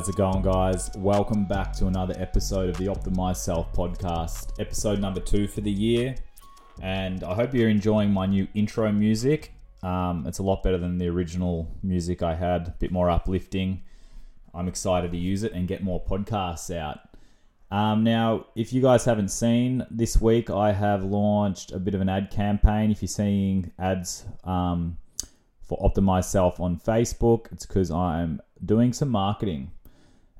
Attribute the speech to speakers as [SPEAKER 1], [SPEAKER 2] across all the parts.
[SPEAKER 1] How's it going, guys? Welcome back to another episode of the Optimize Self podcast, episode number two for the year. And I hope you're enjoying my new intro music. Um, it's a lot better than the original music I had, a bit more uplifting. I'm excited to use it and get more podcasts out. Um, now, if you guys haven't seen, this week I have launched a bit of an ad campaign. If you're seeing ads um, for Optimize Self on Facebook, it's because I'm doing some marketing.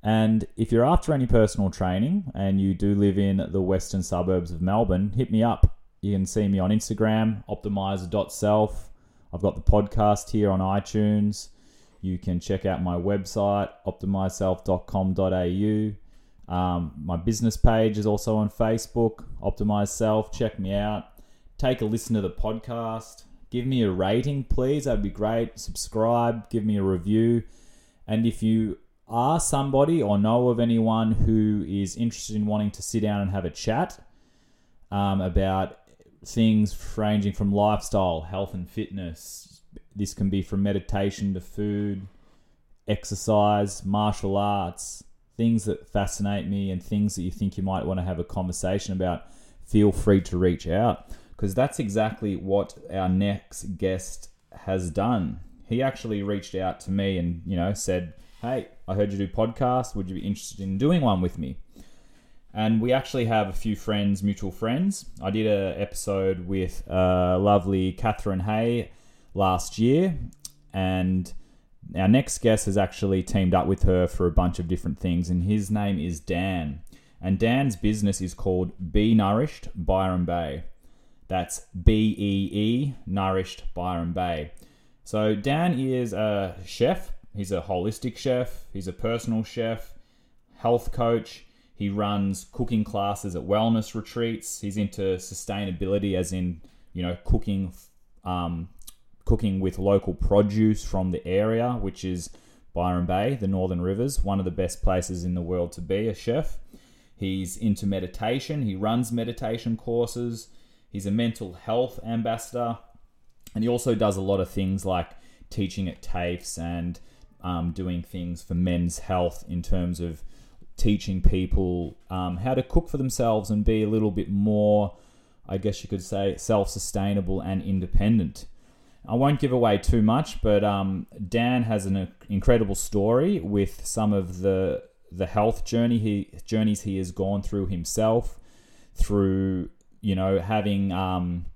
[SPEAKER 1] And if you're after any personal training and you do live in the western suburbs of Melbourne, hit me up. You can see me on Instagram, optimizer.self. I've got the podcast here on iTunes. You can check out my website, optimizeself.com.au. Um, my business page is also on Facebook, Optimize Self. Check me out. Take a listen to the podcast. Give me a rating, please. That'd be great. Subscribe. Give me a review. And if you are somebody or know of anyone who is interested in wanting to sit down and have a chat um, about things ranging from lifestyle, health, and fitness, this can be from meditation to food, exercise, martial arts, things that fascinate me, and things that you think you might want to have a conversation about, feel free to reach out because that's exactly what our next guest has done. He actually reached out to me and, you know, said, Hey, I heard you do podcasts. Would you be interested in doing one with me? And we actually have a few friends, mutual friends. I did an episode with uh, lovely Catherine Hay last year, and our next guest has actually teamed up with her for a bunch of different things, and his name is Dan. And Dan's business is called Be Nourished Byron Bay. That's B E E, Nourished Byron Bay. So Dan is a chef. He's a holistic chef. He's a personal chef, health coach. He runs cooking classes at wellness retreats. He's into sustainability, as in you know cooking, um, cooking with local produce from the area, which is Byron Bay, the Northern Rivers, one of the best places in the world to be a chef. He's into meditation. He runs meditation courses. He's a mental health ambassador. And he also does a lot of things like teaching at TAFEs and um, doing things for men's health in terms of teaching people um, how to cook for themselves and be a little bit more, I guess you could say, self sustainable and independent. I won't give away too much, but um, Dan has an incredible story with some of the the health journey he journeys he has gone through himself, through you know having um,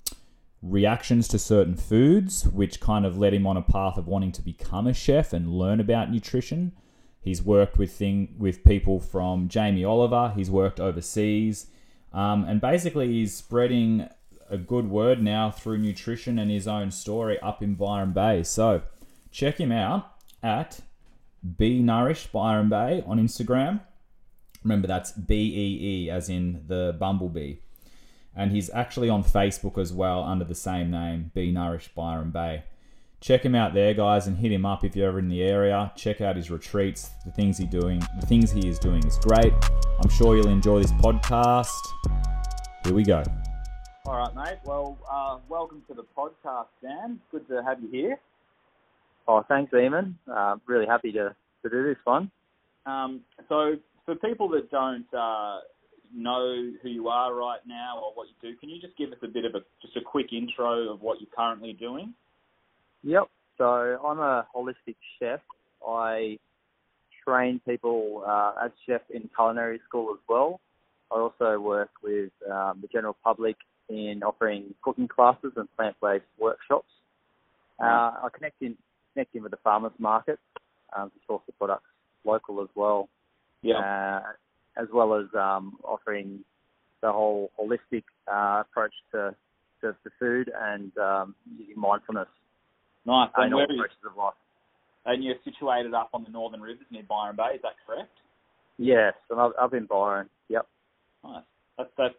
[SPEAKER 1] reactions to certain foods, which kind of led him on a path of wanting to become a chef and learn about nutrition. He's worked with thing with people from Jamie Oliver. He's worked overseas, um, and basically he's spreading a good word now through nutrition and his own story up in Byron Bay. So check him out at Be Nourished Byron Bay on Instagram. Remember that's B E E as in the bumblebee and he's actually on Facebook as well under the same name, Be Nourished Byron Bay. Check him out there, guys, and hit him up if you're ever in the area. Check out his retreats, the things he's doing, the things he is doing is great. I'm sure you'll enjoy this podcast. Here we go.
[SPEAKER 2] All right, mate. Well, uh, welcome to the podcast, Dan. Good to have you here.
[SPEAKER 3] Oh, thanks, Eamon. Uh, really happy to, to do this one.
[SPEAKER 2] Um, so, for people that don't uh, know who you are right now or what you do, can you just give us a bit of a just a quick intro of what you're currently doing?
[SPEAKER 3] Yep. So I'm a holistic chef. I train people uh, as chef in culinary school as well. I also work with um, the general public in offering cooking classes and plant-based workshops. Uh, I connect in connect in with the farmers market um, to source the products local as well.
[SPEAKER 2] Yeah.
[SPEAKER 3] Uh, as well as um, offering the whole holistic uh, approach to, to, to food and um, using mindfulness.
[SPEAKER 2] Nice.
[SPEAKER 3] And
[SPEAKER 2] And,
[SPEAKER 3] all approaches of life.
[SPEAKER 2] and you're situated up on the Northern Rivers near Byron Bay, is that correct?
[SPEAKER 3] Yes, and I've, I've been Byron. Yep.
[SPEAKER 2] Nice. That's, that's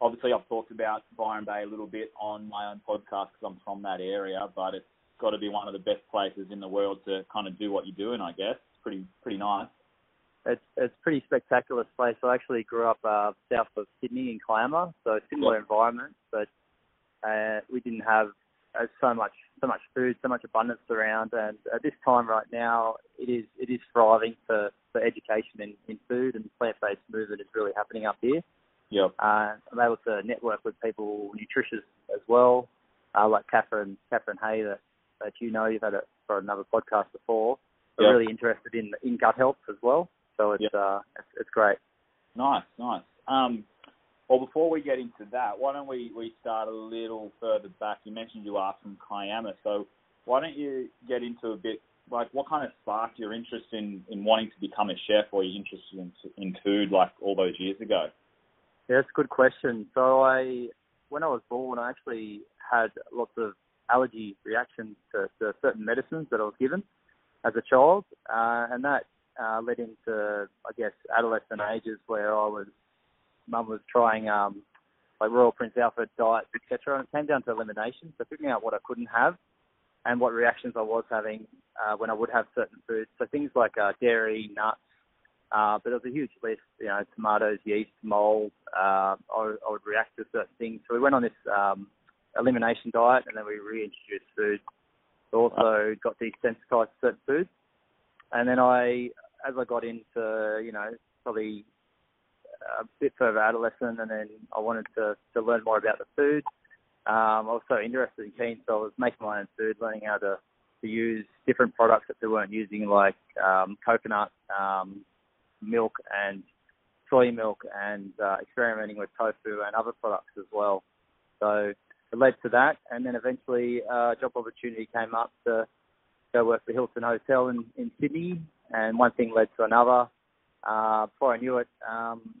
[SPEAKER 2] obviously I've talked about Byron Bay a little bit on my own podcast because I'm from that area, but it's got to be one of the best places in the world to kind of do what you're doing. I guess it's pretty pretty nice.
[SPEAKER 3] It's it's a pretty spectacular place. I actually grew up uh, south of Sydney in Kiama, so similar
[SPEAKER 2] Yep.
[SPEAKER 3] environment, but uh, we didn't have uh, so much so much food, so much abundance around. And at this time right now, it is it is thriving for the education in, in food and plant-based movement is really happening up here.
[SPEAKER 2] Yep.
[SPEAKER 3] Uh, I'm able to network with people, nutritious as well, uh, like Catherine Catherine Hay that, that you know you've had it for another podcast before.
[SPEAKER 2] Yep.
[SPEAKER 3] really interested in in gut health as well, so it's
[SPEAKER 2] Yep.
[SPEAKER 3] uh it's, it's great.
[SPEAKER 2] Nice, nice. Um, well, before we get into that, why don't we, we start a little further back? You mentioned you are from Kiama, so why don't you get into a bit, like what kind of sparked your interest in, in wanting to become a chef or your interest in, in food like all those years ago?
[SPEAKER 3] Yeah, that's a good question. So I, when I was born, I actually had lots of allergy reactions to, to certain medicines that I was given as a child, uh, and that uh, led into, I guess, adolescent ages where I was, mum was trying um, like Royal Prince Alfred diets, etc. And it came down to elimination, so figuring out what I couldn't have and what reactions I was having uh, when I would have certain foods. So things like uh, dairy, nuts, uh, but it was a huge list, you know, tomatoes, yeast, mold. Uh, I, would- I would react to certain things. So we went on this um, elimination diet, and then we reintroduced food. Also got desensitized to certain foods, and then I, as I got into, you know, probably a bit further adolescent, and then I wanted to to learn more about the food. Um, I was so interested and keen, so I was making my own food, learning how to to use different products that they weren't using, like um, coconut um, milk and soy milk, and uh, experimenting with tofu and other products as well. So it led to that, and then eventually uh, a job opportunity came up to go work for Hilton Hotel in, in Sydney, and one thing led to another. Uh, before I knew it, um,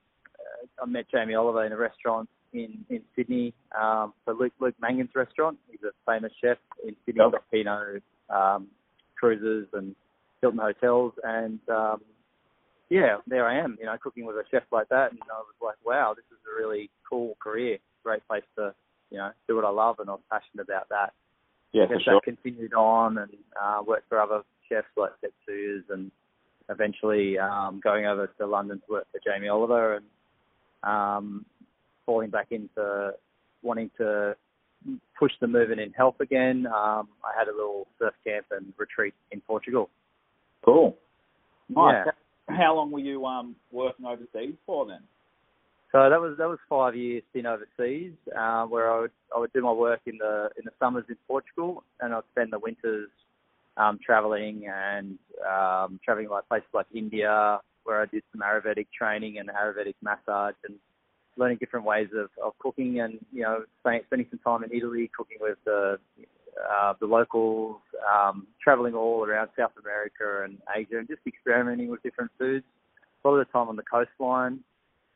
[SPEAKER 3] I met Jamie Oliver in a restaurant in in Sydney. Um, so Luke Luke Mangan's restaurant. He's a famous chef in Sydney.
[SPEAKER 2] Yep.
[SPEAKER 3] Got P&O um, cruises and Hilton hotels, and um, yeah, there I am. You know, cooking with a chef like that, and I was like, wow, this is a really cool career. Great place to you know do what I love, and I was passionate about that.
[SPEAKER 2] Yeah,
[SPEAKER 3] I
[SPEAKER 2] for sure.
[SPEAKER 3] that continued on and uh, worked for other chefs like Tetsuya's and eventually um, going over to London to work for Jamie Oliver and um, falling back into wanting to push the movement in health again. Um, I had a little surf camp and retreat in Portugal.
[SPEAKER 2] Cool. Nice.
[SPEAKER 3] Yeah.
[SPEAKER 2] How long were you um working overseas for then?
[SPEAKER 3] So that was that was five years in overseas, uh, where I would I would do my work in the in the summers in Portugal, and I'd spend the winters um, traveling and um, traveling like places like India, where I did some Ayurvedic training and Ayurvedic massage, and learning different ways of, of cooking, and you know spending, some time in Italy cooking with the uh, the locals, um, traveling all around South America and Asia, and just experimenting with different foods. A lot of the time on the coastline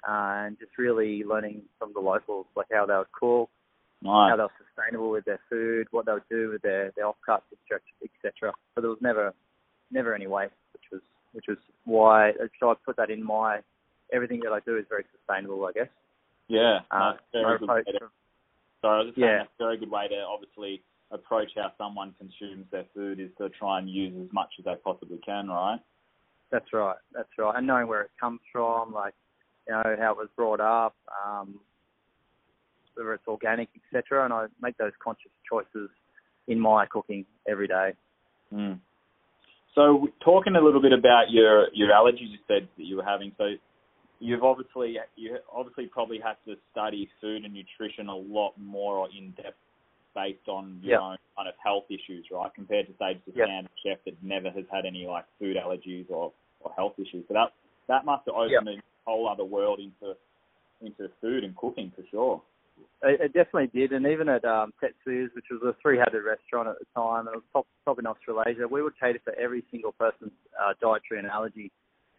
[SPEAKER 3] uh, and just really learning from the locals, like how they would cook,
[SPEAKER 2] Nice.
[SPEAKER 3] how they were sustainable with their food, what they would do with their their offcuts, etc. But there was never never any waste, which was which was why so I put that in my everything that I do is very sustainable, I guess.
[SPEAKER 2] Yeah.
[SPEAKER 3] Uh,
[SPEAKER 2] nice. Very good
[SPEAKER 3] approach
[SPEAKER 2] way to, sorry, I was just saying
[SPEAKER 3] Yeah.
[SPEAKER 2] that's a very good way to obviously approach how someone consumes their food is to try and use as much as they possibly can, right?
[SPEAKER 3] That's right. That's right. And knowing where it comes from, like you know how it was brought up, um, whether it's organic, etc. And I make those conscious choices in my cooking every day.
[SPEAKER 2] Mm. So talking a little bit about your your allergies you said that you were having. So you've obviously you obviously probably had to study food and nutrition a lot more in depth based on your
[SPEAKER 3] Yep.
[SPEAKER 2] own kind of health issues, right? Compared to say just a
[SPEAKER 3] Yep.
[SPEAKER 2] standard chef that never has had any like food allergies or, or health issues. So that that must have opened
[SPEAKER 3] Yep.
[SPEAKER 2] a whole other world into into food and cooking for sure.
[SPEAKER 3] It, it definitely did, and even at um, Tetsuya's, which was a three-headed restaurant at the time, and it was top, top in Australasia, we would cater for every single person's uh, dietary and allergy,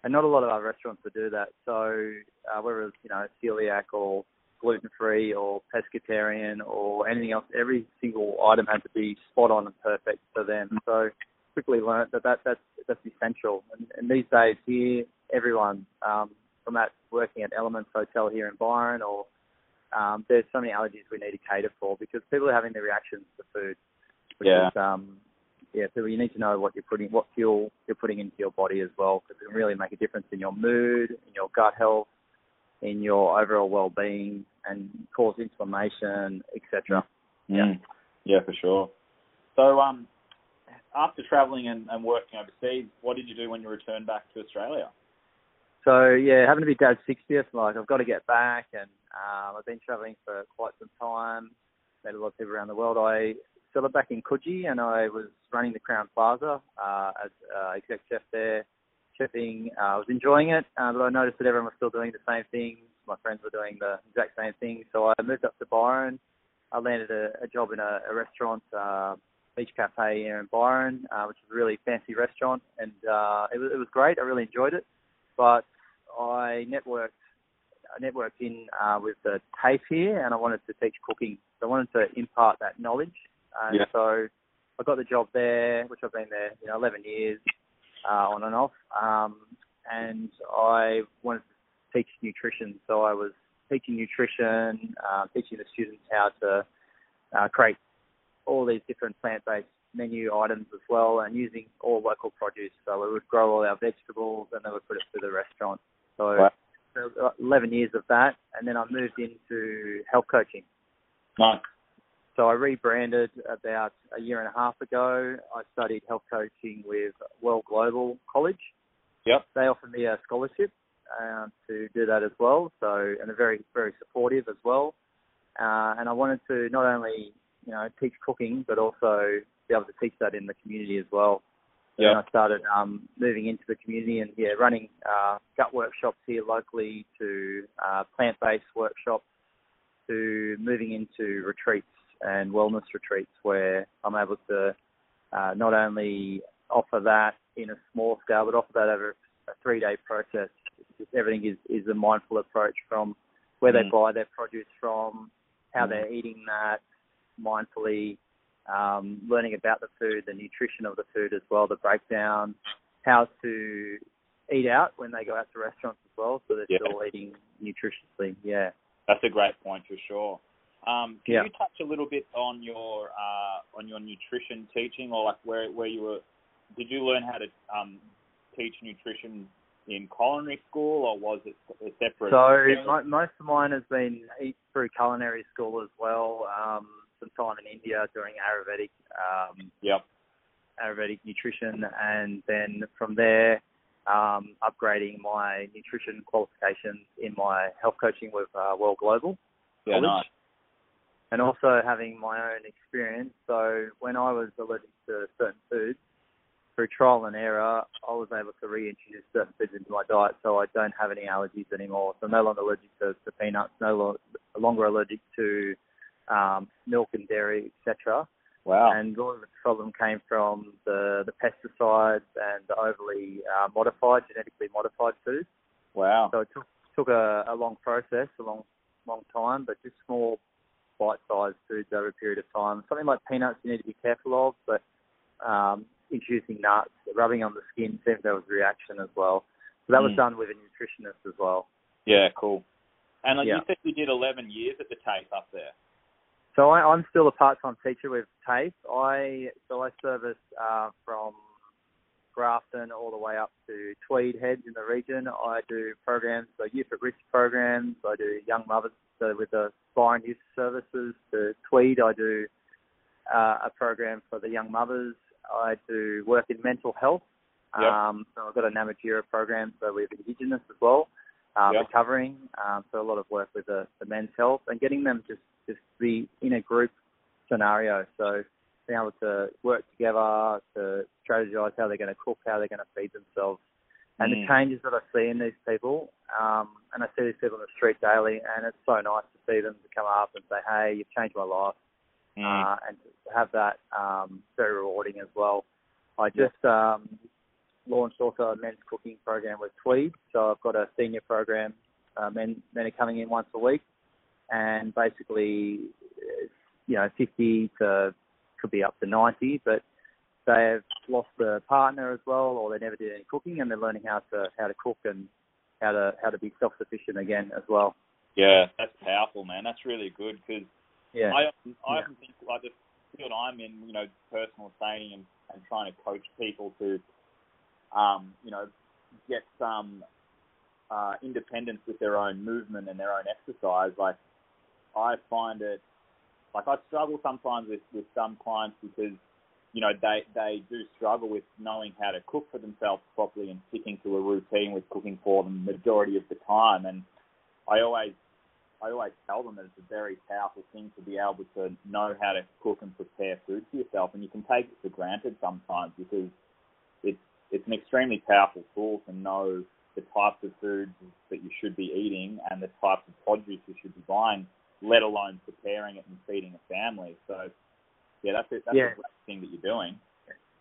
[SPEAKER 3] and not a lot of our restaurants would do that. So uh, whether it was you know celiac or gluten-free or pescatarian or anything else, every single item had to be spot on and perfect for them. So quickly learnt that, that that's that's essential. And, and these days here, everyone um, from that working at Elements Hotel here in Byron or um, there's so many allergies we need to cater for because people are having their reactions to food. Which
[SPEAKER 2] Yeah.
[SPEAKER 3] Is, um, yeah. So you need to know what you're putting, what fuel you're putting into your body as well, because it can really make a difference in your mood, in your gut health, in your overall well-being, and cause inflammation, etc. Yeah.
[SPEAKER 2] Mm. Yeah, for sure. So, um, after traveling and, and working overseas, what did you do when you returned back to Australia?
[SPEAKER 3] so yeah, having to be dad's 60th, like I've got to get back, and um, I've been travelling for quite some time. Met a lot of people around the world. I settled back in Coogee, and I was running the Crowne Plaza uh, as uh, exec chef there, chefing. Uh, I was enjoying it, uh, but I noticed that everyone was still doing the same things. My friends were doing the exact same thing, so I moved up to Byron. I landed a, a job in a, a restaurant, uh, Beach Cafe here in Byron, uh, which is a really fancy restaurant, and uh, it was it was great. I really enjoyed it, but I networked networked in uh, with the TAFE here, and I wanted to teach cooking. So I wanted to impart that knowledge, and
[SPEAKER 2] Yeah.
[SPEAKER 3] so I got the job there, which I've been there, you know, 11 years uh, on and off, um, and I wanted to teach nutrition. So I was teaching nutrition, uh, teaching the students how to uh, create all these different plant-based menu items as well, and using all local produce. So we would grow all our vegetables, and then we put it through the restaurant. So,
[SPEAKER 2] Wow.
[SPEAKER 3] So uh, 11 years of that, and then I moved into health coaching.
[SPEAKER 2] Nice.
[SPEAKER 3] So I rebranded about a year and a half ago. I studied health coaching with World Global College.
[SPEAKER 2] Yep.
[SPEAKER 3] They offered me a scholarship um, to do that as well. So and they're very very supportive as well. Uh, and I wanted to not only you know teach cooking but also be able to teach that in the community as well.
[SPEAKER 2] Yep.
[SPEAKER 3] then I started um, moving into the community and yeah, running uh, gut workshops here locally to uh, plant-based workshops to moving into retreats and wellness retreats where I'm able to uh, not only offer that in a small scale, but offer that over a three-day process. Just everything is, is a mindful approach from where they
[SPEAKER 2] Mm.
[SPEAKER 3] buy their produce from, how
[SPEAKER 2] Mm.
[SPEAKER 3] they're eating that mindfully, um, learning about the food, the nutrition of the food as well, the breakdown, how to eat out when they go out to restaurants as well, so they're
[SPEAKER 2] Yeah.
[SPEAKER 3] still eating nutritiously. Yeah.
[SPEAKER 2] That's a great point for sure. Um, can
[SPEAKER 3] Yeah.
[SPEAKER 2] you touch a little bit on your uh, on your nutrition teaching, or like where where you were? Did you learn how to um, teach nutrition in culinary school, or was it a separate?
[SPEAKER 3] So mo most of mine has been through culinary school as well. Um, some time in India doing Ayurvedic um,
[SPEAKER 2] Yep.
[SPEAKER 3] Ayurvedic nutrition, and then from there, um, upgrading my nutrition qualifications in my health coaching with uh, World Global.
[SPEAKER 2] Yeah.
[SPEAKER 3] college.
[SPEAKER 2] Nice.
[SPEAKER 3] and also having my own experience. So when I was allergic to certain foods, through trial and error, I was able to reintroduce certain foods into my diet, so I don't have any allergies anymore. So I'm no longer allergic to, to peanuts, no lo- longer allergic to um, milk and dairy, etc.
[SPEAKER 2] Wow.
[SPEAKER 3] And all of the problem came from the, the pesticides and the overly uh, modified, genetically modified foods.
[SPEAKER 2] wow.
[SPEAKER 3] So it took took a, a long process, a long long time, but just small bite-sized foods over a period of time. Something like peanuts you need to be careful of, but um, introducing nuts, rubbing on the skin, seems there was a reaction as well. So that was
[SPEAKER 2] Mm.
[SPEAKER 3] done with a nutritionist as well.
[SPEAKER 2] Yeah. Cool. And like
[SPEAKER 3] Yeah.
[SPEAKER 2] you said, you did 11 years at the TAFE up there.
[SPEAKER 3] So I, I'm still a part-time teacher with TAFE. I so I service uh, from Grafton all the way up to Tweed Heads in the region. I do programs, so youth at risk programs. I do young mothers so with the Byron Youth Services to Tweed. I do uh, a program for the young mothers. I do work in mental health.
[SPEAKER 2] Yep.
[SPEAKER 3] Um, so I've got a Namatjira program so with Indigenous as well, um,
[SPEAKER 2] Yep.
[SPEAKER 3] recovering. Um, so a lot of work with the, the men's health and getting them just just be in a group scenario. So being able to work together to strategize how they're going to cook, how they're going to feed themselves, and
[SPEAKER 2] Mm.
[SPEAKER 3] the changes that I see in these people. Um, and I see these people in the street daily, and it's so nice to see them to come up and say, "Hey, you've changed my life,"
[SPEAKER 2] Mm.
[SPEAKER 3] uh, and to have that um, very rewarding as well. I just um, launched also a men's cooking program with Tweed, so I've got a senior program. Uh, men men are coming in once a week, and basically, you know, 50 to could be up to 90, but they've lost a partner as well, or they never did any cooking, and they're learning how to how to cook and how to how to be self sufficient again as well.
[SPEAKER 2] yeah. That's powerful, man. That's really good because
[SPEAKER 3] Yeah.
[SPEAKER 2] I often, I
[SPEAKER 3] Yeah.
[SPEAKER 2] often think like the field I'm in, you know, personal training and, and trying to coach people to, um, you know, get some uh, independence with their own movement and their own exercise. Like I find it, like I struggle sometimes with with some clients because you know, they they do struggle with knowing how to cook for themselves properly and sticking to a routine with cooking for them the majority of the time. And I always I always tell them that it's a very powerful thing to be able to know how to cook and prepare food for yourself, and you can take it for granted sometimes because it's it's an extremely powerful tool to know the types of foods that you should be eating and the types of produce you should be buying, let alone preparing it and feeding a family. So, yeah, that's it. That's
[SPEAKER 3] Yeah.
[SPEAKER 2] a great thing that you're doing.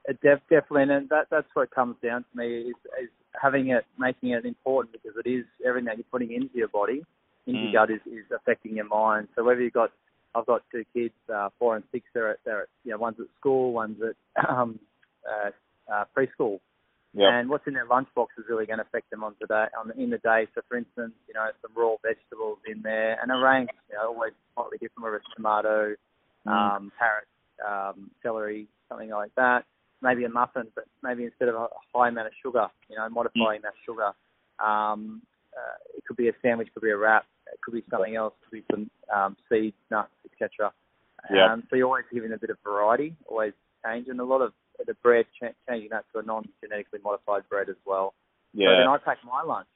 [SPEAKER 3] It def- definitely, and that that's what comes down to me is, is having it, making it important because it is everything that you're putting into your body, into
[SPEAKER 2] Mm.
[SPEAKER 3] your gut is, is affecting your mind. So whether you've got, I've got two kids, uh, four and six. They're at, they're at, you know, one's at school, one's at um, uh, uh, preschool,
[SPEAKER 2] Yeah.
[SPEAKER 3] and what's in their lunchbox is really going to affect them on today, on the, in the day. So for instance, you know, some raw vegetables in there, and a range, you know, always slightly different, whether it's tomato,
[SPEAKER 2] Mm.
[SPEAKER 3] um, carrot, um, celery, something like that. Maybe a muffin, but maybe instead of a high amount of sugar, you know, modifying that sugar. Um, uh, it could be a sandwich, could be a wrap, it could be something else, could be some um, seeds, nuts, etc.
[SPEAKER 2] Yeah.
[SPEAKER 3] Um, so you're always giving a bit of variety, always changing. A lot of the bread, ch- changing that to a non-genetically modified bread as well. Yeah. So then. I pack my lunch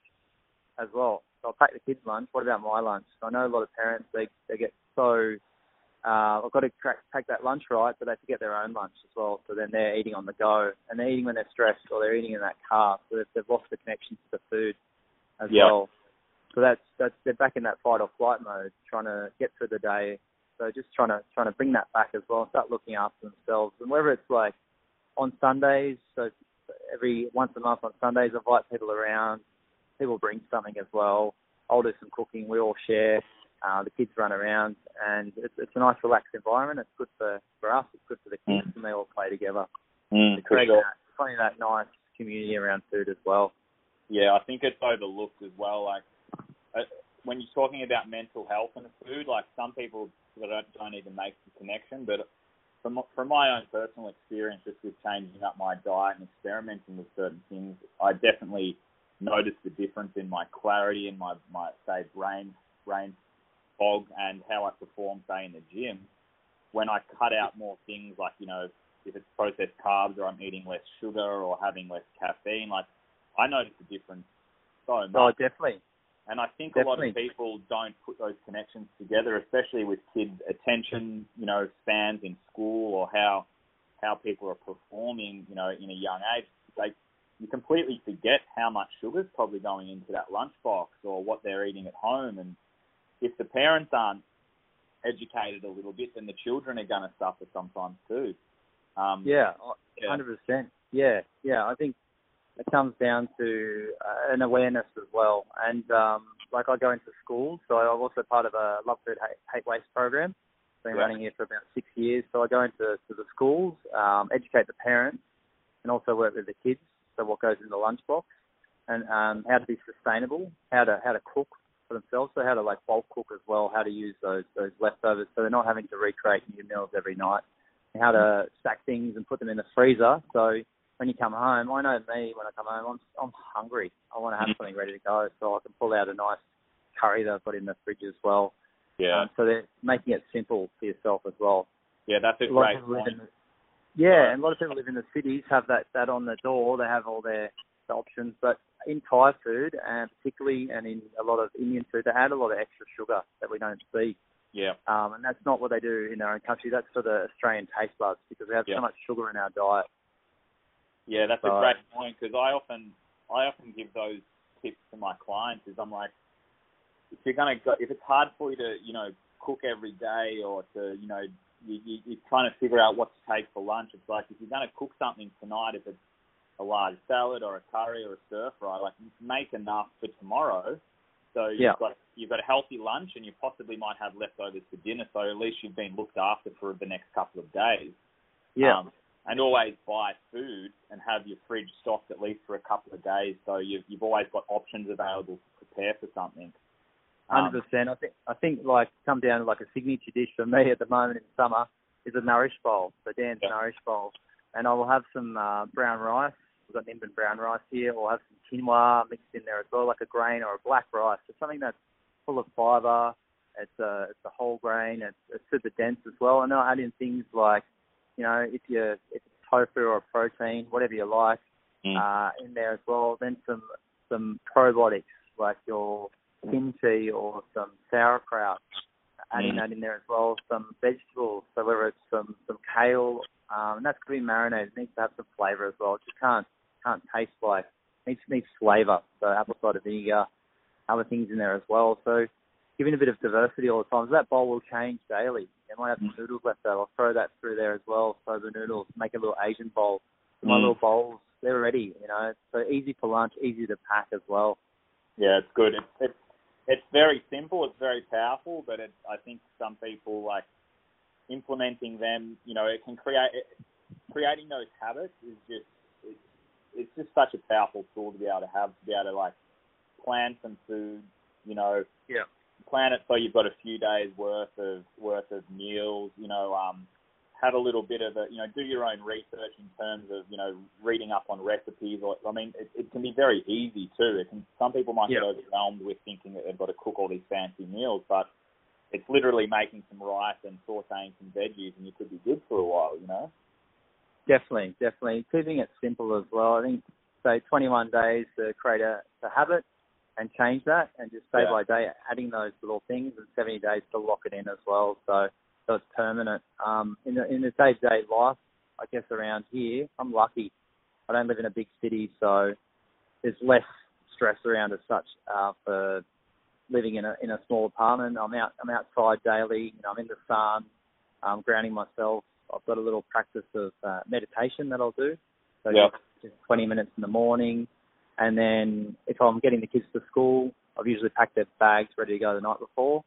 [SPEAKER 3] as well. So I'll pack the kids' lunch. What about my lunch? I know a lot of parents they they get so uh, I've got to crack, pack that lunch right, but they forget their own lunch as well. So then they're eating on the go, and they're eating when they're stressed, or they're eating in that car. So they've, they've lost the connection to the food as
[SPEAKER 2] Yeah.
[SPEAKER 3] well. So that's that's they're back in that fight or flight mode, trying to get through the day. So just trying to trying to bring that back as well, start looking after themselves, and whether it's like on Sundays, so every once a month on Sundays, I invite people around. People bring something as well. I'll do some cooking. We all share. Uh, the kids run around, and it's, it's a nice, relaxed environment. It's good for, for us. It's good for the kids, and they all play together.
[SPEAKER 2] Mm,
[SPEAKER 3] It's creating
[SPEAKER 2] sure.
[SPEAKER 3] that, finding that nice community around food as well.
[SPEAKER 2] Yeah, I think it's overlooked as well. Like uh, when you're talking about mental health and food, like some people that don't, don't even make the connection. But from from my own personal experience, just with changing up my diet and experimenting with certain things, I definitely noticed the difference in my clarity and my my say brain brain fog and how I perform say in the gym when I cut out more things like you know if it's processed carbs or I'm eating less sugar or having less caffeine, like I noticed the difference so oh, much.
[SPEAKER 3] Oh, definitely.
[SPEAKER 2] And I think a lot of people don't put those connections together, especially with kids' attention, you know, spans in school or how how people are performing, you know, in a young age. They you completely forget how much sugar's probably going into that lunchbox or what they're eating at home. And if the parents aren't educated a little bit, then the children are going to suffer sometimes too. Um,
[SPEAKER 3] Yeah,
[SPEAKER 2] yeah.
[SPEAKER 3] hundred percent. Yeah, yeah. I think it comes down to uh, an awareness as well. And um, like I go into schools, so I'm also part of a Love Food Hate, Hate Waste program. Been
[SPEAKER 2] Yeah.
[SPEAKER 3] running here for about six years. So I go into to the schools, um, educate the parents, and also work with the kids. So what goes in the lunchbox, and um, how to be sustainable, how to how to cook for themselves, so how to like bulk cook as well, how to use those those leftovers, so they're not having to recreate new meals every night, and how to stack things and put them in the freezer. So when you come home, I know me when I come home, I'm I'm hungry. I want to have something ready to go, so I can pull out a nice curry that I've got in the fridge as well.
[SPEAKER 2] yeah,
[SPEAKER 3] Um, so they're making it simple for yourself as well.
[SPEAKER 2] yeah. That's a
[SPEAKER 3] A
[SPEAKER 2] great
[SPEAKER 3] of people live
[SPEAKER 2] point.
[SPEAKER 3] the, yeah, and a lot of people live in the cities have that that on the door. They have all their options, but in Thai food and particularly and in a lot of Indian food, they add a lot of extra sugar that we don't see.
[SPEAKER 2] Yeah,
[SPEAKER 3] Um, and that's not what they do in their own country. That's for the Australian taste buds because we have
[SPEAKER 2] Yeah.
[SPEAKER 3] so much sugar in our diet.
[SPEAKER 2] Yeah, that's a great point because I often I often give those tips to my clients. Is I'm like, if you're gonna go, if it's hard for you to you know cook every day or to you know you, you, you're trying to figure out what to take for lunch. It's like if you're gonna cook something tonight, if it's a large salad or a curry or a stir fry, like make enough for tomorrow. So you've
[SPEAKER 3] Yeah.
[SPEAKER 2] got you've got a healthy lunch and you possibly might have leftovers for dinner. So at least you've been looked after for the next couple of days.
[SPEAKER 3] Yeah,
[SPEAKER 2] Um, and always buy food and have your fridge stocked at least for a couple of days, so you've you've always got options available to prepare for something. Um,
[SPEAKER 3] hundred percent. I think I think like come down to like a signature dish for me at the moment in summer is a nourish bowl, the Dan's
[SPEAKER 2] Yeah.
[SPEAKER 3] nourish bowl, and I will have some uh, brown rice. We've got Nimbin brown rice here. I'll have some quinoa mixed in there as well, like a grain or a black rice. It's something that's full of fibre. It's a it's a whole grain. It's, it's super dense as well. And I'll add in things like you know, if you if it's tofu or a protein, whatever you like,
[SPEAKER 2] Mm.
[SPEAKER 3] uh, in there as well. Then some some probiotics like your kimchi or some sauerkraut, adding
[SPEAKER 2] Mm.
[SPEAKER 3] that in there as well. Some vegetables, so whether it's some some kale, um, and that's to be marinated. It needs to have some flavour as well. It just can't can't taste like needs needs flavour. So apple cider vinegar, other things in there as well. So giving a bit of diversity all the time. So that bowl will change daily. They might have some noodles left over. I'll throw that through there as well. Soba noodles, make a little Asian bowl. My
[SPEAKER 2] Mm.
[SPEAKER 3] little bowls, they're ready. You know, so easy for lunch, easy to pack as well.
[SPEAKER 2] Yeah, it's good. It's it's it's very simple. It's very powerful, but it, I think some people like implementing them. You know, it can create it, creating those habits is just it's, it's just such a powerful tool to be able to have to be able to like plan some food. You know,
[SPEAKER 3] Yeah.
[SPEAKER 2] Plan it so you've got a few days worth of worth of meals. You know, um, have a little bit of a you know do your own research in terms of you know reading up on recipes. Or I mean, it, it can be very easy too. It can some people might get overwhelmed with thinking that they've got to cook all these fancy meals, but it's literally making some rice and sautéing some veggies, and you could be good for a while. You know.
[SPEAKER 3] Definitely, definitely. Keeping it simple as well. I think say 21 days to create a, a habit and change that, and just day
[SPEAKER 2] Yeah.
[SPEAKER 3] by day adding those little things, and 70 days to lock it in as well. So so it's permanent. Um, in the in the day to day life, I guess around here, I'm lucky. I don't live in a big city, so there's less stress around as such uh, for living in a in a small apartment. I'm out I'm outside daily. You know, I'm in the sun. I'm grounding myself. I've got a little practice of uh, meditation that I'll do. So
[SPEAKER 2] Yeah.
[SPEAKER 3] just 20 minutes in the morning, and then if I'm getting the kids to school, I've usually packed their bags ready to go the night before.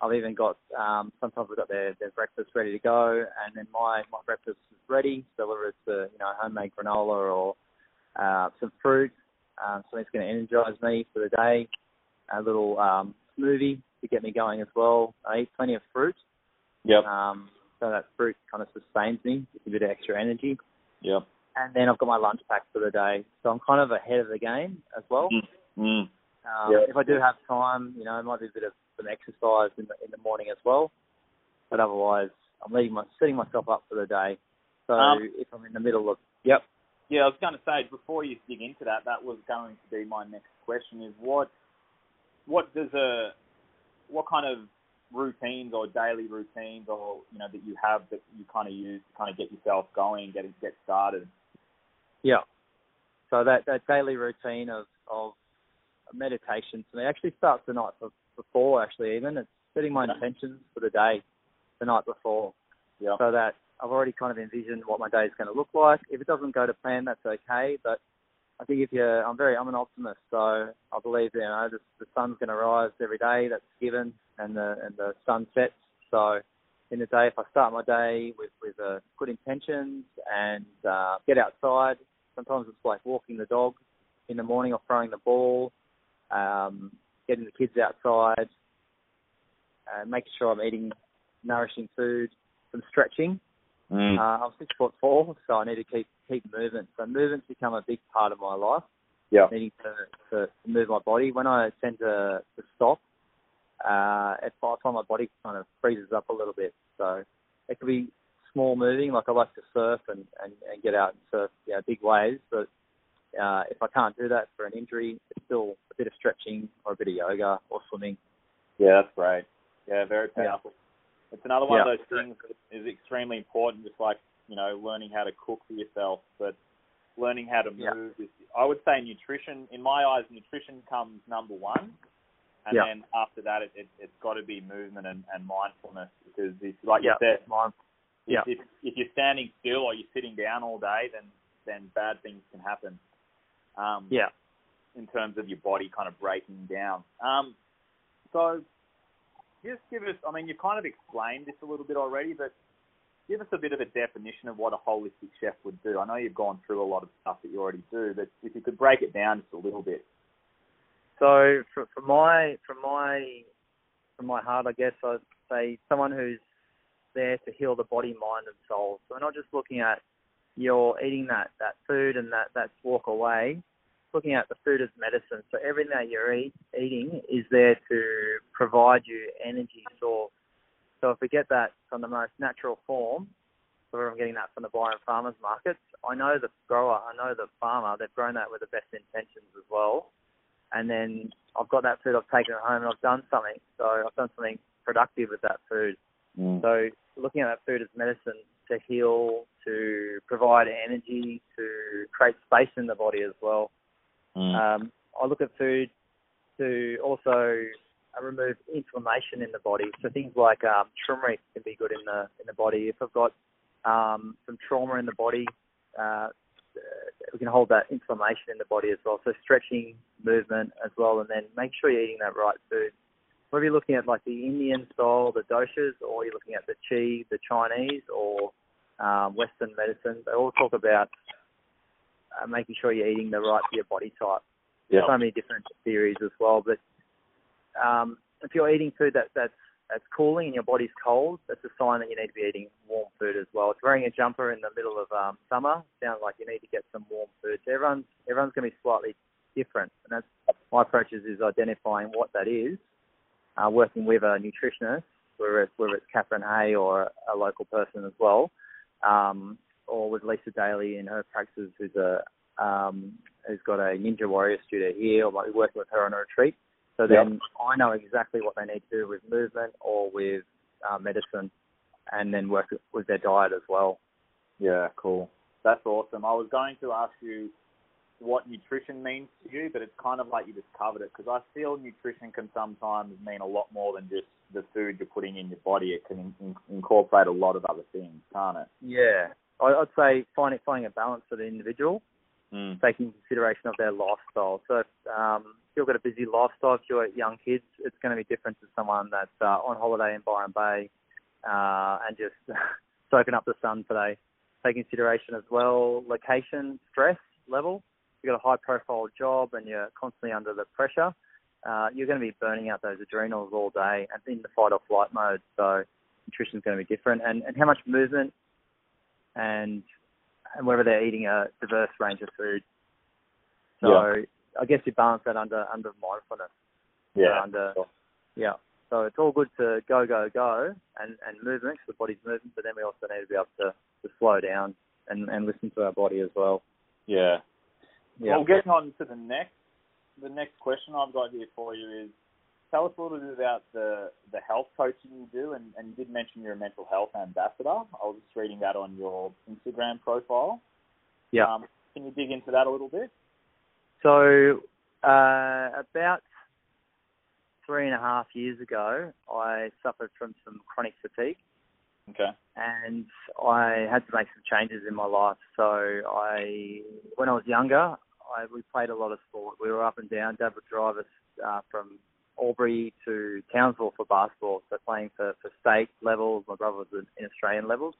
[SPEAKER 3] I've even got um, sometimes I've got their, their breakfast ready to go, and then my my breakfast is ready. So whether it's a you know homemade granola or uh, some fruit, um, something that's going to energize me for the day, a little um, smoothie to get me going as well. I eat plenty of fruit,
[SPEAKER 2] Yep.
[SPEAKER 3] um, so that fruit kind of sustains me, gives me a bit of extra energy.
[SPEAKER 2] Yep.
[SPEAKER 3] And then I've got my lunch pack for the day, so I'm kind of ahead of the game as well.
[SPEAKER 2] Mm. Mm.
[SPEAKER 3] Um,
[SPEAKER 2] Yeah.
[SPEAKER 3] If I do have time, you know, it might be a bit of some exercise in the in the morning as well. But otherwise, I'm leading my setting myself up for the day. So
[SPEAKER 2] Um,
[SPEAKER 3] if I'm in the middle of yep,
[SPEAKER 2] Yeah, I was going to say before you dig into that, that was going to be my next question: is what what does a what kind of routines or daily routines or you know that you have that you kind of use to kind of get yourself going, get get started?
[SPEAKER 3] Yeah. So that that daily routine of of meditation to me actually starts the night before. Actually, even it's setting my intentions for the day the night before.
[SPEAKER 2] Yeah.
[SPEAKER 3] so that I've already kind of envisioned what my day is going to look like. If it doesn't go to plan, that's okay. But I think if you're, I'm very, I'm an optimist, so I believe you know the, the sun's going to rise every day. That's given, and the and the sun sets. So in the day, if I start my day with with uh, good intentions and uh, get outside, sometimes it's like walking the dog in the morning or throwing the ball, um, getting the kids outside, uh, making sure I'm eating nourishing food, some stretching.
[SPEAKER 2] Mm.
[SPEAKER 3] Uh, I'm six foot four, so I need to keep keep movement. So movement's become a big part of my life.
[SPEAKER 2] Yeah.
[SPEAKER 3] Needing to, to, to move my body. When I tend to, to stop, uh, at I find my body kind of freezes up a little bit. So it could be small moving, like I like to surf and, and, and get out and surf you know, big waves. But uh, if I can't do that for an injury, it's still a bit of stretching or a bit of yoga or swimming.
[SPEAKER 2] Yeah, that's great. Yeah, very
[SPEAKER 3] Yeah.
[SPEAKER 2] powerful. It's another one
[SPEAKER 3] Yeah.
[SPEAKER 2] of those things that is extremely important, just like, you know, learning how to cook for yourself, but learning how to
[SPEAKER 3] Yeah.
[SPEAKER 2] move. Is, I would say nutrition, in my eyes, nutrition comes number one. And
[SPEAKER 3] Yeah.
[SPEAKER 2] then after that, it, it, it's got to be movement and, and mindfulness because, if, like
[SPEAKER 3] Yeah.
[SPEAKER 2] you said.
[SPEAKER 3] Yeah.
[SPEAKER 2] if, if, you're standing still or you're sitting down all day, then then bad things can happen. Um,
[SPEAKER 3] Yeah.
[SPEAKER 2] in terms of your body kind of breaking down. Um, so just give us, I mean, you kind of explained this a little bit already, but give us a bit of a definition of what a holistic chef would do. I know you've gone through a lot of stuff that you already do, but if you could break it down just a little bit.
[SPEAKER 3] So for, for my from my from my heart, I guess I'd say someone who's there to heal the body, mind, and soul. So we're not just looking at you're eating that that food and that that's walk away. Looking at the food as medicine. So everything that you're eat, eating is there to provide you energy source. So if we get that from the most natural form, whether I'm getting that from the Byron Farmers Markets. I know the grower, I know the farmer. They've grown that with the best intentions as well. And then I've got that food, I've taken it home, and I've done something. So I've done something productive with that food.
[SPEAKER 2] Mm.
[SPEAKER 3] So looking at that food as medicine to heal, to provide energy, to create space in the body as well.
[SPEAKER 2] Mm.
[SPEAKER 3] Um, I look at food to also uh, remove inflammation in the body. So things like um, turmeric can be good in the in the body. If I've got um, some trauma in the body, uh, we can hold that inflammation in the body as well. So stretching, movement as well, and then make sure you're eating that right food. Whether you're looking at like the Indian style, the doshas, or you're looking at the chi, the Chinese, or um, Western medicine, they all talk about uh, making sure you're eating the right for your body type.
[SPEAKER 2] Yeah.
[SPEAKER 3] So many different theories as well, but um, if you're eating food that that's that's cooling and your body's cold, that's a sign that you need to be eating warm food as well. You're wearing a jumper in the middle of um, summer, sounds like you need to get some warm food. So everyone's everyone's going to be slightly different, and that's my approach is, is identifying what that is, uh, working with a nutritionist, whether it's whether it's Catherine Hay or a local person as well, um, or with Lisa Daly in her practice, who's a um, who's got a Ninja Warrior studio here, or might be working with her on a retreat. So then I know exactly what they need to do with movement or with uh, medicine, and then work with their diet as well.
[SPEAKER 2] Yeah, cool. That's awesome. I was going to ask you what nutrition means to you, but it's kind of like you just covered it because I feel nutrition can sometimes mean a lot more than just the food you're putting in your body. It can in- incorporate a lot of other things, can't it?
[SPEAKER 3] Yeah, I- I'd say finding finding a balance for the individual,
[SPEAKER 2] Mm.
[SPEAKER 3] taking consideration of their lifestyle. So if, um, if you've got a busy lifestyle, if you've got young kids, it's going to be different to someone that's uh, on holiday in Byron Bay uh, and just soaking up the sun today. Take consideration as well location, stress level. You've got a high profile job and you're constantly under the pressure, uh, you're going to be burning out those adrenals all day and in the fight or flight mode. So nutrition's going to be different. And, and how much movement and and whether they're eating a diverse range of food. So
[SPEAKER 2] Yeah.
[SPEAKER 3] I guess you balance that under under mindfulness.
[SPEAKER 2] Yeah.
[SPEAKER 3] Under
[SPEAKER 2] sure.
[SPEAKER 3] yeah. So it's all good to go, go, go, and and movement because the body's moving, but then we also need to be able to, to slow down and and listen to our body as well.
[SPEAKER 2] Yeah.
[SPEAKER 3] Yeah.
[SPEAKER 2] Well, getting on to the next, the next question I've got here for you is, tell us a little bit about the the health coaching you do, and, and you did mention you're a mental health ambassador. I was just reading that on your Instagram profile.
[SPEAKER 3] Yeah.
[SPEAKER 2] Um, can you dig into that a little bit?
[SPEAKER 3] So uh, about three and a half years ago, I suffered from some chronic fatigue.
[SPEAKER 2] Okay.
[SPEAKER 3] and I had to make some changes in my life. So I, when I was younger, I we played a lot of sport. We were up and down. Dad would drive us uh, from Albury to Townsville for basketball, so playing for, for state levels. My brother was in, Australian levels,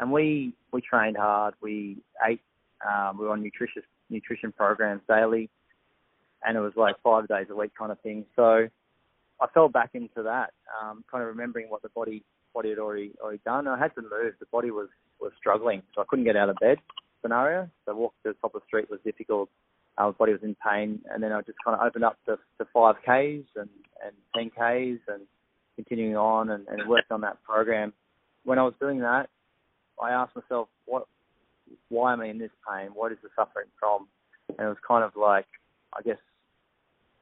[SPEAKER 3] and we we trained hard. We ate. Um, we were on nutritious nutrition programs daily, and it was like five days a week kind of thing. So I fell back into that, um, kind of remembering what the body body had already already done. I had to move. The body was was struggling, so I couldn't get out of bed. Scenario. So walking to the top of the street was difficult. Uh, our body was in pain, and then I just kind of opened up to, to five Ks and and ten Ks and continuing on and, and worked on that program. When I was doing that, I asked myself, what, why am I in this pain? What is the suffering from? And it was kind of like, I guess,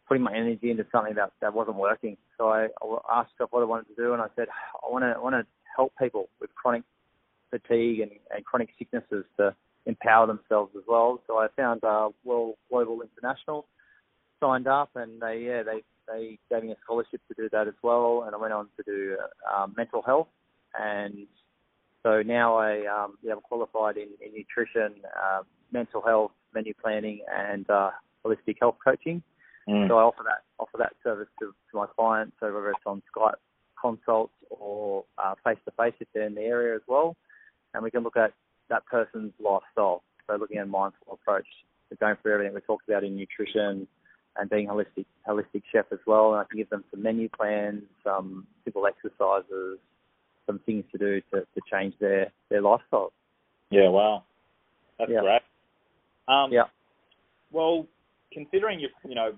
[SPEAKER 3] putting my energy into something that that wasn't working. So I, I asked myself what I wanted to do, and I said, I want to I want to help people with chronic fatigue and, and chronic sicknesses to empower themselves as well. So I found uh, World Global International, signed up, and they yeah they they gave me a scholarship to do that as well, and I went on to do um, mental health, and so now I um, yeah I'm qualified in, in nutrition, uh, mental health, menu planning, and uh, holistic health coaching.
[SPEAKER 2] Mm.
[SPEAKER 3] So I offer that offer that service to, to my clients, so whether it's on Skype consults or face to face if they're in the area as well, and we can look at that person's lifestyle. So looking at a mindful approach to going through everything we talked about in nutrition and being holistic holistic chef as well. And I can give them some menu plans, some simple exercises, some things to do to, to change their their lifestyle.
[SPEAKER 2] Yeah. Wow. That's
[SPEAKER 3] Yeah.
[SPEAKER 2] great. Um,
[SPEAKER 3] Yeah.
[SPEAKER 2] Well, considering you you know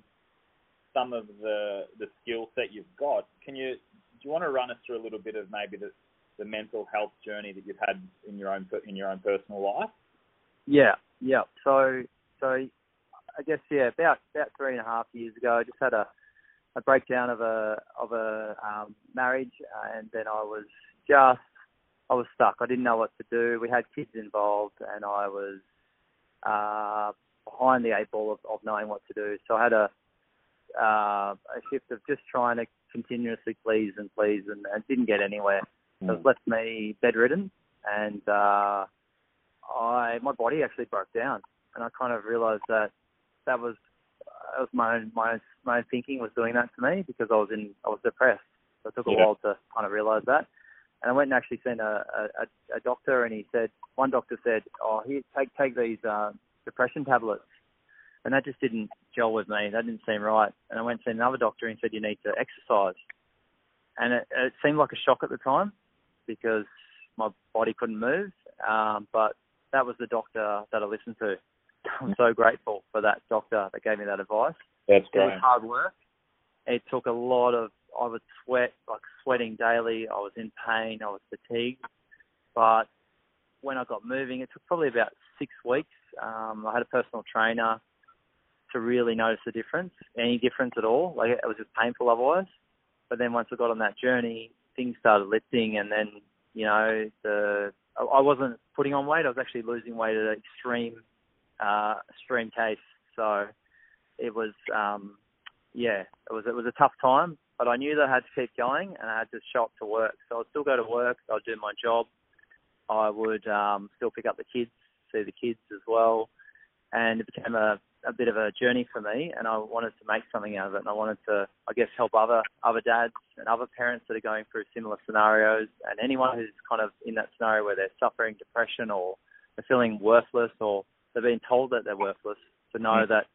[SPEAKER 2] some of the the skill set you've got, can you do you want to run us through a little bit of maybe the the mental health journey that you've had in your own in your own personal life?
[SPEAKER 3] Yeah, yeah. So, so I guess yeah, about about three and a half years ago, I just had a a breakdown of a of a um, marriage, uh, and then I was just I was stuck. I didn't know what to do. We had kids involved, and I was uh, behind the eight ball of, of knowing what to do. So I had a uh, a shift of just trying to continuously please and please, and, and didn't get anywhere. So it left me bedridden, and uh, I my body actually broke down, and I kind of realised that that was that was my own my own, my own thinking was doing that to me because I was in I was depressed. So it took a
[SPEAKER 2] Yeah.
[SPEAKER 3] while to kind of realise that. And I went and actually seen a, a, a doctor, and he said one doctor said, "Oh, here, take take these uh, depression tablets," and that just didn't gel with me. That didn't seem right. And I went to another doctor, and he said, "You need to exercise." And it, it seemed like a shock at the time because my body couldn't move. Um, but that was the doctor that I listened to. I'm so grateful for that doctor that gave me that advice.
[SPEAKER 2] That's
[SPEAKER 3] It was hard work. It took a lot of, I would sweat, like sweating daily. I was in pain. I was fatigued. But when I got moving, it took probably about six weeks. Um, I had a personal trainer to really notice the difference, any difference at all. Like it was just painful otherwise. But then once I got on that journey, things started lifting, and then you know the I wasn't putting on weight. I was actually losing weight at an extreme, uh, extreme case. So it was, um, yeah, it was it was a tough time. But I knew that I had to keep going, and I had to show up to work. So I'd still go to work. I'd do my job. I would um, still pick up the kids, see the kids as well, and it became a, a bit of a journey for me. And I wanted to make something out of it, and I wanted to, I guess, help other other dads and other parents that are going through similar scenarios, and anyone who's kind of in that scenario where they're suffering depression or they're feeling worthless or they're being told that they're worthless, to know
[SPEAKER 2] Mm.
[SPEAKER 3] that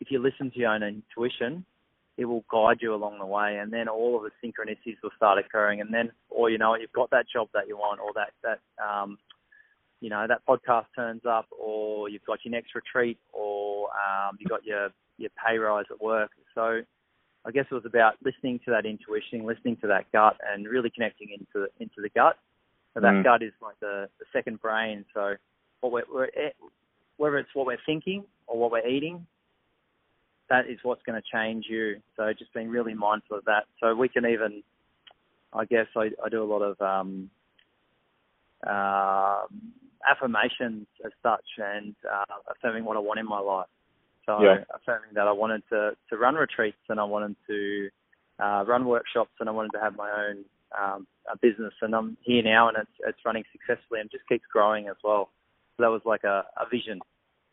[SPEAKER 3] if you listen to your own intuition, it will guide you along the way, and then all of the synchronicities will start occurring, and then, or you know, you've got that job that you want, or that that um, you know that podcast turns up, or you've got your next retreat, or um, you got your your pay rise at work. So, I guess it was about listening to that intuition, listening to that gut, and really connecting into into the gut. So that
[SPEAKER 2] Mm.
[SPEAKER 3] gut is like the, the second brain. So, what we're, we're whether it's what we're thinking or what we're eating, that is what's going to change you. So just being really mindful of that. So we can even, I guess, I, I do a lot of um, uh, affirmations as such and uh, affirming what I want in my life. So
[SPEAKER 2] Yeah.
[SPEAKER 3] affirming that I wanted to, to run retreats and I wanted to uh, run workshops and I wanted to have my own um, a business and I'm here now and it's it's running successfully and just keeps growing as well. So that was like a, a vision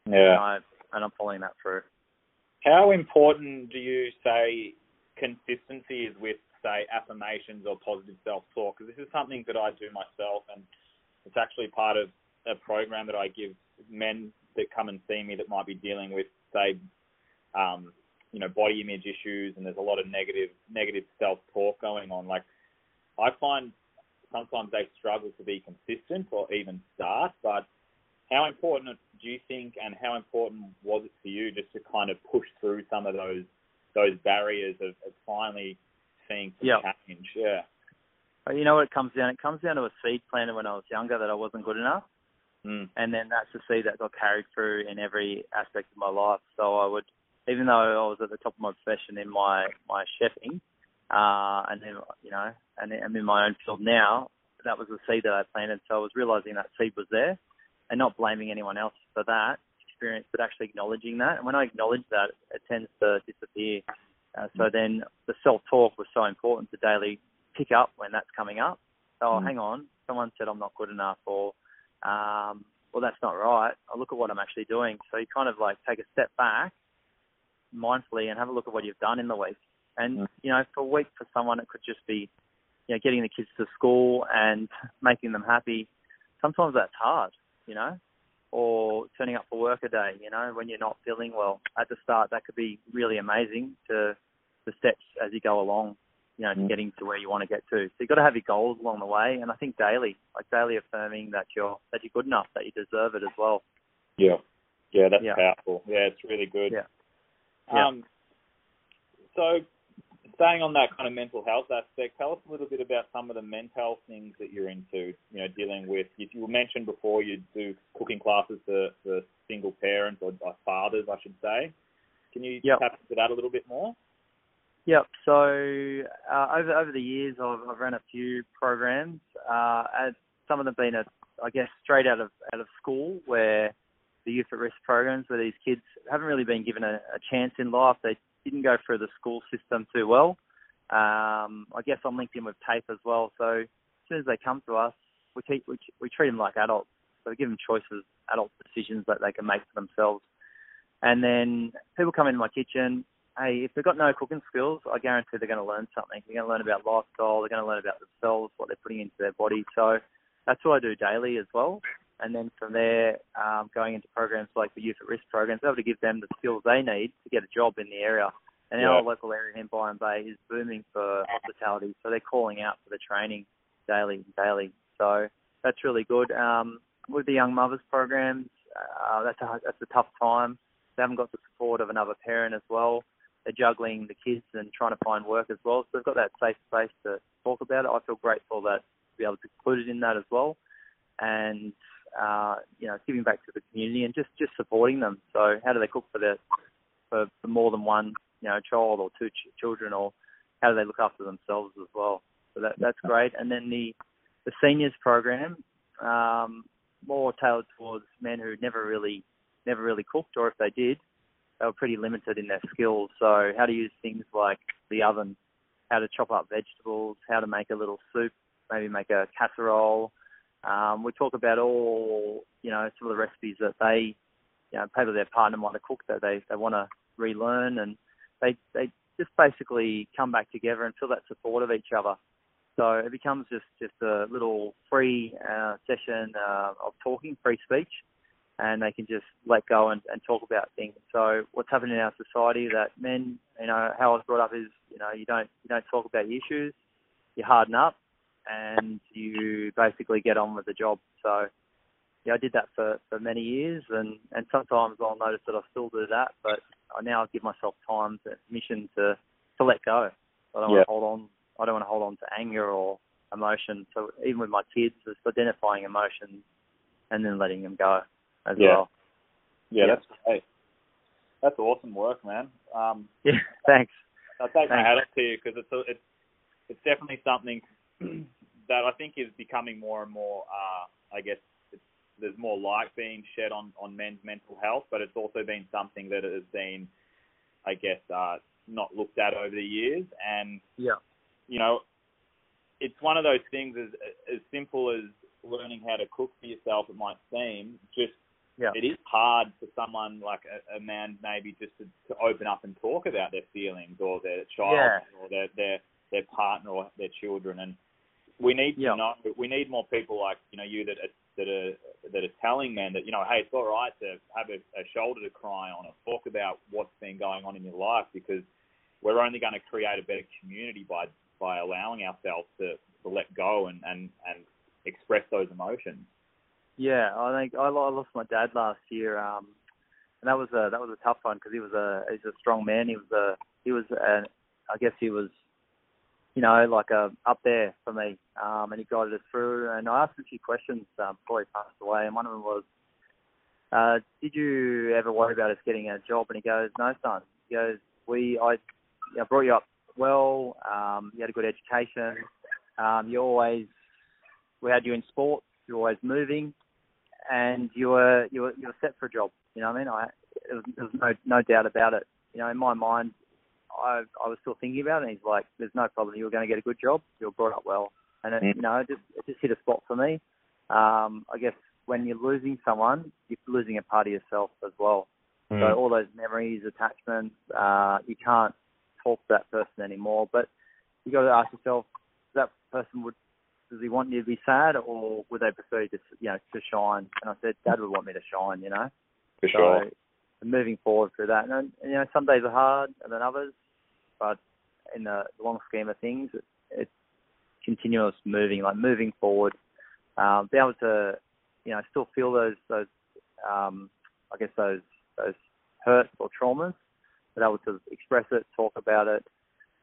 [SPEAKER 3] and,
[SPEAKER 2] Yeah.
[SPEAKER 3] I, and I'm following that through.
[SPEAKER 2] How important do you say consistency is with, say, affirmations or positive self-talk? Because this is something that I do myself, and it's actually part of a program that I give men that come and see me that might be dealing with, say, um, you know, body image issues, and there's a lot of negative negative self-talk going on. Like, I find sometimes they struggle to be consistent or even start, but how important do you think, and how important was it for you just to kind of push through some of those those barriers of, of finally seeing some
[SPEAKER 3] Yeah.
[SPEAKER 2] change? Yeah.
[SPEAKER 3] You know what it comes down? It comes down to a seed planted when I was younger that I wasn't good enough,
[SPEAKER 2] Mm.
[SPEAKER 3] and then that's the seed that got carried through in every aspect of my life. So I would, even though I was at the top of my profession in my my chefing, uh, and then you know, and I'm in my own field now, that was the seed that I planted. So I was realizing that seed was there, and not blaming anyone else for that experience, but actually acknowledging that. And when I acknowledge that, it tends to disappear. Uh, so then the self-talk was so important to daily pick up when that's coming up. Oh,
[SPEAKER 2] Mm.
[SPEAKER 3] hang on, someone said I'm not good enough, or um, well, that's not right. I look at what I'm actually doing. So you kind of like take a step back mindfully and have a look at what you've done in the week. And
[SPEAKER 2] Mm.
[SPEAKER 3] you know, for a week for someone, it could just be, you know, getting the kids to school and making them happy. Sometimes that's hard, you know, or turning up for work a day. You know, when you're not feeling well at the start, that could be really amazing to the steps as you go along. You know, to
[SPEAKER 2] Mm.
[SPEAKER 3] getting to where you want to get to. So you've got to have your goals along the way, and I think daily, like daily affirming that you're that you're good enough, that you deserve it as well.
[SPEAKER 2] Yeah. Yeah, that's
[SPEAKER 3] Yeah.
[SPEAKER 2] powerful. Yeah, it's really good.
[SPEAKER 3] Yeah. Yeah.
[SPEAKER 2] Um, so staying on that kind of mental health aspect, tell us a little bit about some of the mental health things that you're into. You know, dealing with. If you mentioned before, you do cooking classes for, for single parents or, or fathers, I should say. Can you
[SPEAKER 3] Yep.
[SPEAKER 2] tap into that a little bit more?
[SPEAKER 3] Yep. So uh, over over the years, I've, I've run a few programs. Uh, and some of them been, I guess, straight out of out of school, where the youth at risk programs, where these kids haven't really been given a, a chance in life. They didn't go through the school system too well. Um, I guess I'm linked in with TAFE as well. So as soon as they come to us, we, te- we, we treat them like adults. So we give them choices, adult decisions that they can make for themselves. And then people come into my kitchen. Hey, if they've got no cooking skills, I guarantee they're going to learn something. They're going to learn about lifestyle. They're going to learn about themselves, what they're putting into their body. So that's what I do daily as well. And then from there, um, going into programs like the Youth at Risk programs, able to give them the skills they need to get a job in the area. And
[SPEAKER 2] Yeah.
[SPEAKER 3] our local area in Byron Bay is booming for hospitality, so they're calling out for the training daily, daily. So that's really good. Um, with the young mothers programs, uh, that's a that's a tough time. They haven't got the support of another parent as well. They're juggling the kids and trying to find work as well. So they've got that safe space to talk about it. I feel grateful that to be able to include it in that as well. And uh, you know, giving back to the community and just just supporting them. So how do they cook for their for, for more than one you know child or two ch- children, or how do they look after themselves as well? So that that's great. And then the the seniors program, um, more tailored towards men who never really never really cooked, or if they did, they were pretty limited in their skills. So how to use things like the oven, how to chop up vegetables, how to make a little soup, maybe make a casserole. Um, we talk about all, you know, some of the recipes that they, you know, maybe their partner might have cooked that they, they want to relearn and they, they just basically come back together and feel that support of each other. So it becomes just, just a little free uh, session uh, of talking, free speech, and they can just let go and, and talk about things. So what's happening in our society that men, you know, how I was brought up is, you know, you don't you don't talk about your issues, you harden up, and you basically get on with the job. So yeah, I did that for, for many years, and, and sometimes I'll notice that I still do that, but I now give myself time, to, permission to to let go. I don't
[SPEAKER 2] Yeah.
[SPEAKER 3] want to hold on. I don't want to hold on to anger or emotion. So even with my kids, it's identifying emotions and then letting them go as
[SPEAKER 2] Yeah.
[SPEAKER 3] well.
[SPEAKER 2] Yeah, that's great. That's awesome work, man. Um,
[SPEAKER 3] Yeah, thanks.
[SPEAKER 2] I take my hat off to you because it's a, it's it's definitely something that I think is becoming more and more. Uh, I guess it's, there's more light being shed on on men's mental health, but it's also been something that has been, I guess, uh, not looked at over the years. And
[SPEAKER 3] Yeah.
[SPEAKER 2] you know, it's one of those things as as simple as learning how to cook for yourself. It might seem just
[SPEAKER 3] Yeah.
[SPEAKER 2] it is hard for someone like a, a man maybe just to, to open up and talk about their feelings or their child
[SPEAKER 3] Yeah.
[SPEAKER 2] or their their their partner or their children and we need
[SPEAKER 3] Yeah.
[SPEAKER 2] to know we need more people like you know you that are, that are that are telling men that you know hey it's all right to have a, a shoulder to cry on or talk about what's been going on in your life because we're only going to create a better community by by allowing ourselves to, to let go and, and, and express those emotions.
[SPEAKER 3] Yeah, I think I lost my dad last year, um, and that was a that was a tough one because he was a he's a strong man. He was a he was a, I guess he was, you know, like a up there for me, um, and he guided us through. And I asked him a few questions um, before he passed away, and one of them was, uh, "Did you ever worry about us getting a job?" And he goes, "No, son." He goes, "We I, I brought you up well. Um, you had a good education. Um, you always we had you in sport. You're always moving." And you were you were you were set for a job. You know what I mean? I there was, there was no no doubt about it. You know, in my mind, I I was still thinking about it. And he's like, "There's no problem. You were going to get a good job. You were brought up well." And it,
[SPEAKER 2] Mm.
[SPEAKER 3] you know, it just it just hit a spot for me. Um, I guess when you're losing someone, you're losing a part of yourself as well.
[SPEAKER 2] Mm.
[SPEAKER 3] So all those memories, attachments, uh, you can't talk to that person anymore. But you got to ask yourself, that person would does he want you to be sad, or would they prefer you to you know to shine? And I said, Dad would want me to shine, you know.
[SPEAKER 2] For
[SPEAKER 3] So moving forward through that, and you know, some days are hard than others, but in the long scheme of things, it, it's continuous moving, like moving forward. Um, be able to, you know, still feel those those, um, I guess those those hurts or traumas, but able to express it, talk about it,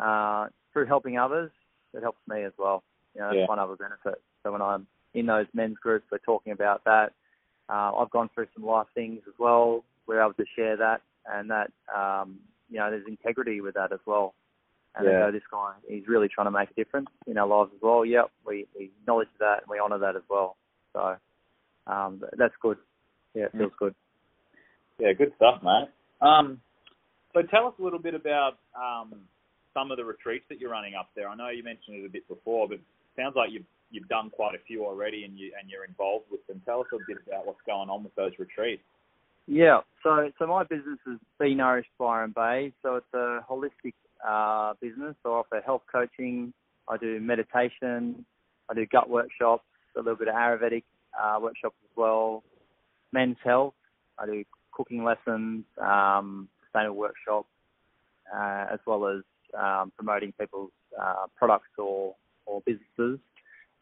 [SPEAKER 3] uh, through helping others, it helps me as well. You know, that's
[SPEAKER 2] Yeah.
[SPEAKER 3] one other benefit. So when I'm in those men's groups, we're talking about that. Uh, I've gone through some life things as well. We're able to share that, and that um, you know, there's integrity with that as well. And they
[SPEAKER 2] Yeah.
[SPEAKER 3] go, this guy, he's really trying to make a difference in our lives as well. Yep, we, we acknowledge that and we honour that as well. So um, that's good. Yeah, it feels good.
[SPEAKER 2] Yeah, good stuff, mate. Um, so tell us a little bit about um, some of the retreats that you're running up there. I know you mentioned it a bit before, but sounds like you've you've done quite a few already, and you and you're involved with them. Tell us a bit about what's going on with those retreats.
[SPEAKER 3] Yeah. So so my business is Be Nourished Byron Bay. So it's a holistic uh, business. So I offer health coaching. I do meditation. I do gut workshops. A little bit of Ayurvedic uh, workshops as well. Men's health. I do cooking lessons, um, sustainable workshops, uh, as well as um, promoting people's uh, products or or businesses.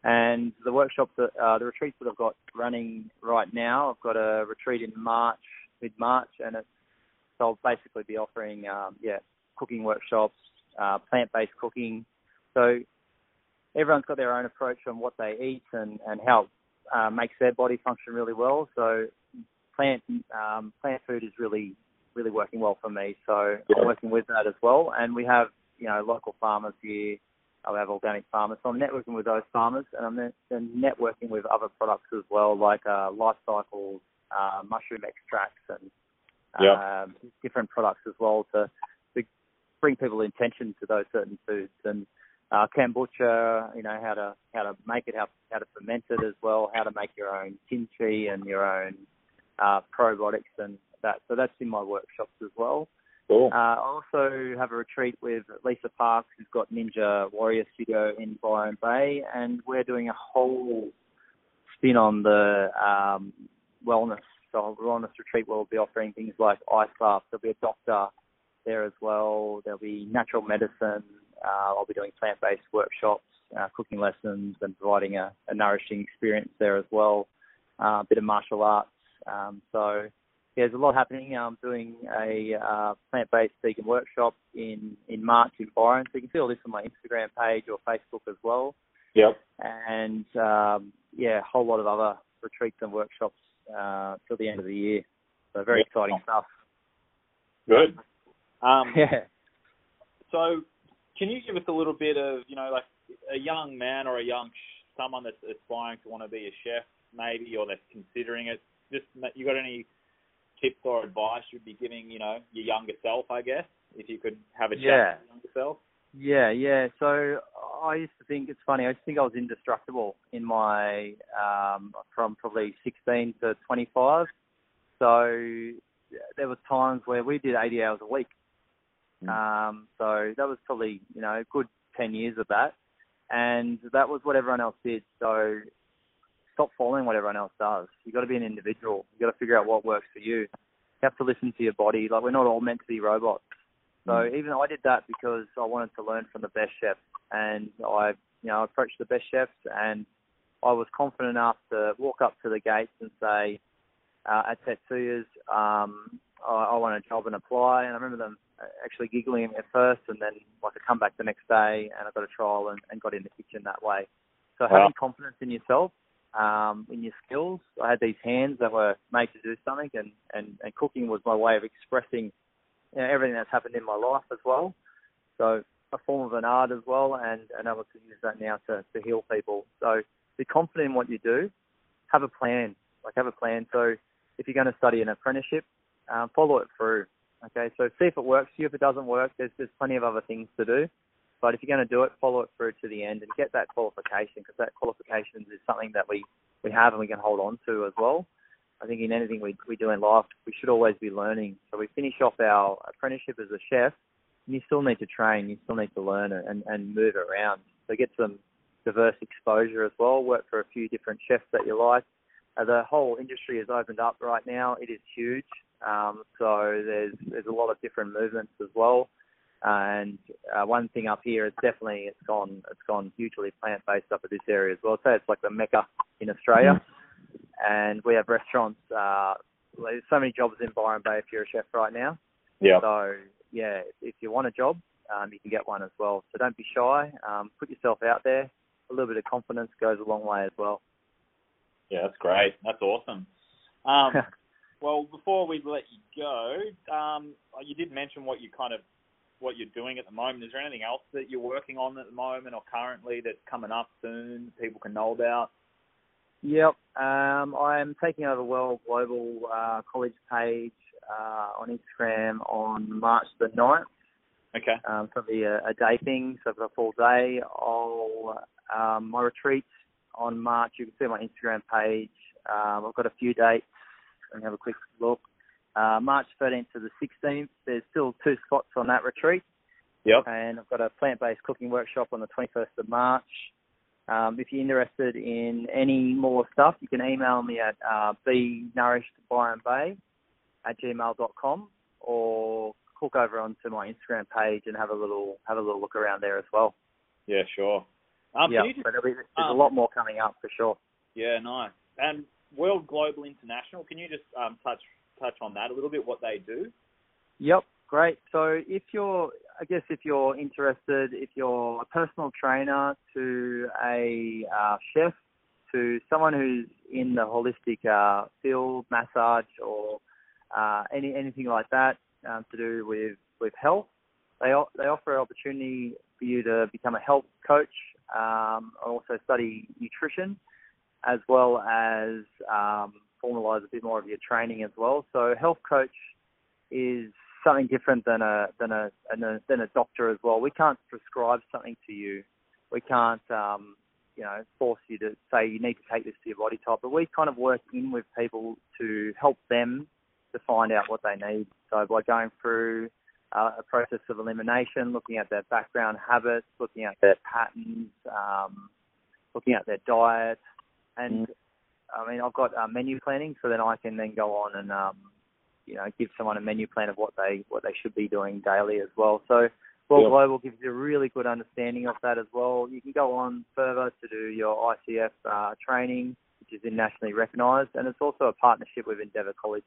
[SPEAKER 3] And the workshops that uh, the retreats that I've got running right now, I've got a retreat in March, mid March, and it's so I'll basically be offering um, yeah cooking workshops, uh, plant based cooking. So everyone's got their own approach on what they eat and and how it uh, makes their body function really well. So plant um, plant food is really really working well for me. So
[SPEAKER 2] Yeah.
[SPEAKER 3] I'm working with that as well, and we have you know local farmers here. I have organic farmers, so I'm networking with those farmers, and I'm then then networking with other products as well, like uh, life cycles, uh, mushroom extracts, and
[SPEAKER 2] Yeah.
[SPEAKER 3] um, different products as well to, to bring people attention to those certain foods and uh, kombucha, you know how to how to make it, how how to ferment it as well, how to make your own kimchi and your own uh, probiotics and that. So that's in my workshops as well.
[SPEAKER 2] Cool.
[SPEAKER 3] Uh, I also have a retreat with Lisa Parks, who's got Ninja Warrior Studio in Byron Bay, and we're doing a whole spin on the um, wellness. So a wellness retreat where we'll be offering things like ice baths. There'll be a doctor there as well. There'll be natural medicine. Uh, I'll be doing plant-based workshops, uh, cooking lessons, and providing a, a nourishing experience there as well. Uh, a bit of martial arts. Um, so yeah, there's a lot happening. I'm doing a uh, plant-based vegan workshop in, in March in Byron. So you can see all this on my Instagram page or Facebook as well.
[SPEAKER 2] Yep.
[SPEAKER 3] And um, yeah, a whole lot of other retreats and workshops uh, till the end of the year. So very
[SPEAKER 2] Yeah.
[SPEAKER 3] exciting stuff.
[SPEAKER 2] Good. Um,
[SPEAKER 3] Yeah.
[SPEAKER 2] So, can you give us a little bit of, you know, like a young man or a young sh- someone that's aspiring to want to be a chef, maybe, or that's considering it? Just, you got any tips or advice you'd be giving, you know, your younger self, I guess, if you could have a chat
[SPEAKER 3] Yeah.
[SPEAKER 2] with your younger self?
[SPEAKER 3] Yeah, yeah. So I used to think it's funny. I used to think I was indestructible in my um, from probably 16 to 25. So there was times where we did 80 hours a week.
[SPEAKER 2] Mm.
[SPEAKER 3] Um, so that was probably you know a good 10 years of that, and that was what everyone else did. So stop following what everyone else does. You got to be an individual. You got to figure out what works for you. You have to listen to your body. Like we're not all meant to be robots. So
[SPEAKER 2] Mm.
[SPEAKER 3] even I did that because I wanted to learn from the best chefs, and I, you know, approached the best chefs, and I was confident enough to walk up to the gates and say, uh, at Tetsuya's, um, I, I want a job and apply. And I remember them uh, actually giggling at at first, and then like I come back the next day and I got a trial and, and got in the kitchen that way. So
[SPEAKER 2] Wow.
[SPEAKER 3] having confidence in yourself, um, in your skills. I had these hands that were made to do something, and and, and cooking was my way of expressing you know, everything that's happened in my life as well. So a form of an art as well, and and able to use that now to to heal people. So be confident in what you do. Have a plan. Like have a plan. So if you're going to study an apprenticeship, um, follow it through. Okay, so see if it works for you. If it doesn't work, there's there's plenty of other things to do. But if you're going to do it, follow it through to the end and get that qualification because that qualification is something that we we have and we can hold on to as well. I think in anything we we do in life, we should always be learning. So we finish off our apprenticeship as a chef, and you still need to train, you still need to learn and and move around. So get some diverse exposure as well. Work for a few different chefs that you like. Uh, the whole industry has opened up right now. It is huge. Um, so there's there's a lot of different movements as well. And uh, one thing up here is definitely it's gone it's gone hugely plant based up at this area as well. So it's like the mecca in Australia, and we have restaurants. Uh, there's so many jobs in Byron Bay if you're a chef right now.
[SPEAKER 2] Yeah.
[SPEAKER 3] So yeah, if you want a job, um, you can get one as well. So don't be shy. Um, put yourself out there. A little bit of confidence goes a long way as well.
[SPEAKER 2] Yeah, that's great. That's awesome. Um, well, before we let you go, um, you did mention what you kind of what you're doing at the moment. Is there anything else that you're working on at the moment or currently that's coming up soon people can know about?
[SPEAKER 3] Yep. Um, I'm taking over World Global uh, College page uh, on Instagram on March the 9th.
[SPEAKER 2] Okay.
[SPEAKER 3] Um, so it'll be a, a day thing, so for a full day. I'll, um, my retreats on March, you can see my Instagram page. Um, I've got a few dates. Let me have a quick look. Uh, March 13th to the 16th. There's still two spots on that retreat.
[SPEAKER 2] Yep.
[SPEAKER 3] And I've got a plant-based cooking workshop on the 21st of March. Um, if you're interested in any more stuff, you can email me at uh, benourished at gmail.com or click over onto my Instagram page and have a little have a little look around there as well.
[SPEAKER 2] Yeah, sure. Um,
[SPEAKER 3] yeah,
[SPEAKER 2] just,
[SPEAKER 3] but there'll be, there's
[SPEAKER 2] um,
[SPEAKER 3] a lot more coming up for sure.
[SPEAKER 2] yeah, nice. And World Global International, can you just um, touch touch on that a little bit? What they do?
[SPEAKER 3] Yep, great. So if you're, I guess if you're interested, if you're a personal trainer to a uh, chef, to someone who's in the holistic uh, field, massage or uh, any anything like that um, to do with with health, they they offer an opportunity for you to become a health coach, um, also study nutrition, as well as um, formalize a bit more of your training as well. So health coach is something different than a than a than a, than a doctor as well. We can't prescribe something to you. We can't um, you know force you to say you need to take this to your body type. But we kind of work in with people to help them to find out what they need. So by going through uh, a process of elimination, looking at their background habits, looking at their patterns, um, looking at their diet, and I mean I've got uh, menu planning, so then I can then go on and um, you know give someone a menu plan of what they what they should be doing daily as well. So World
[SPEAKER 2] Yep.
[SPEAKER 3] Global gives you a really good understanding of that as well. You can go on further to do your ICF uh, training, which is internationally recognised, and it's also a partnership with Endeavour College.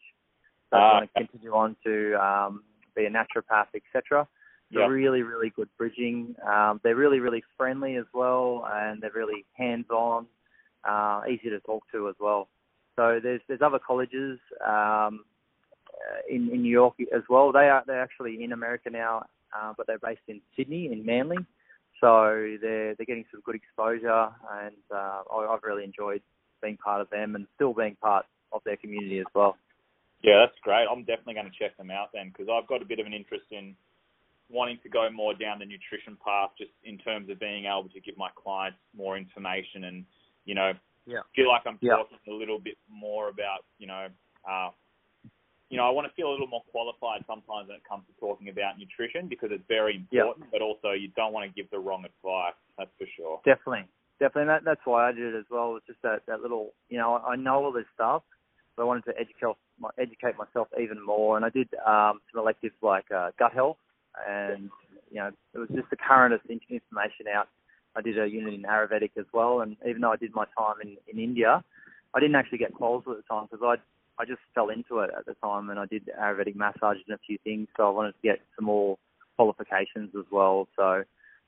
[SPEAKER 3] So
[SPEAKER 2] Ah,
[SPEAKER 3] if you want to continue on to um, be a naturopath, etc. It's
[SPEAKER 2] Yep.
[SPEAKER 3] a really, really good bridging. Um, they're really, really friendly as well, and they're really hands-on, uh, easy to talk to as well. So there's there's other colleges um, uh, in in New York as well. They are they're actually in America now, uh, but they're based in Sydney in Manly. So they're they're getting some good exposure, and uh, I, I've really enjoyed being part of them and still being part of their community as well.
[SPEAKER 2] Yeah, that's great. I'm definitely going to check them out then because I've got a bit of an interest in wanting to go more down the nutrition path, just in terms of being able to give my clients more information and you know
[SPEAKER 3] Yeah.
[SPEAKER 2] feel like I'm
[SPEAKER 3] Yeah.
[SPEAKER 2] talking a little bit more about you know uh, you know I want to feel a little more qualified sometimes when it comes to talking about nutrition because it's very
[SPEAKER 3] Yeah.
[SPEAKER 2] important, but also you don't want to give the wrong advice. That's for sure.
[SPEAKER 3] Definitely, definitely. That, that's why I did it as well. It's just that that little, you know, I, I know all this stuff, but I wanted to educate educate myself even more. And I did um, some electives like uh, gut health, and you know, it was just the currentest information out. I did a unit in Ayurvedic as well, and even though I did my time in in India, I didn't actually get quals at the time because I I just fell into it at the time, and I did Ayurvedic massage and a few things. So I wanted to get some more qualifications as well. So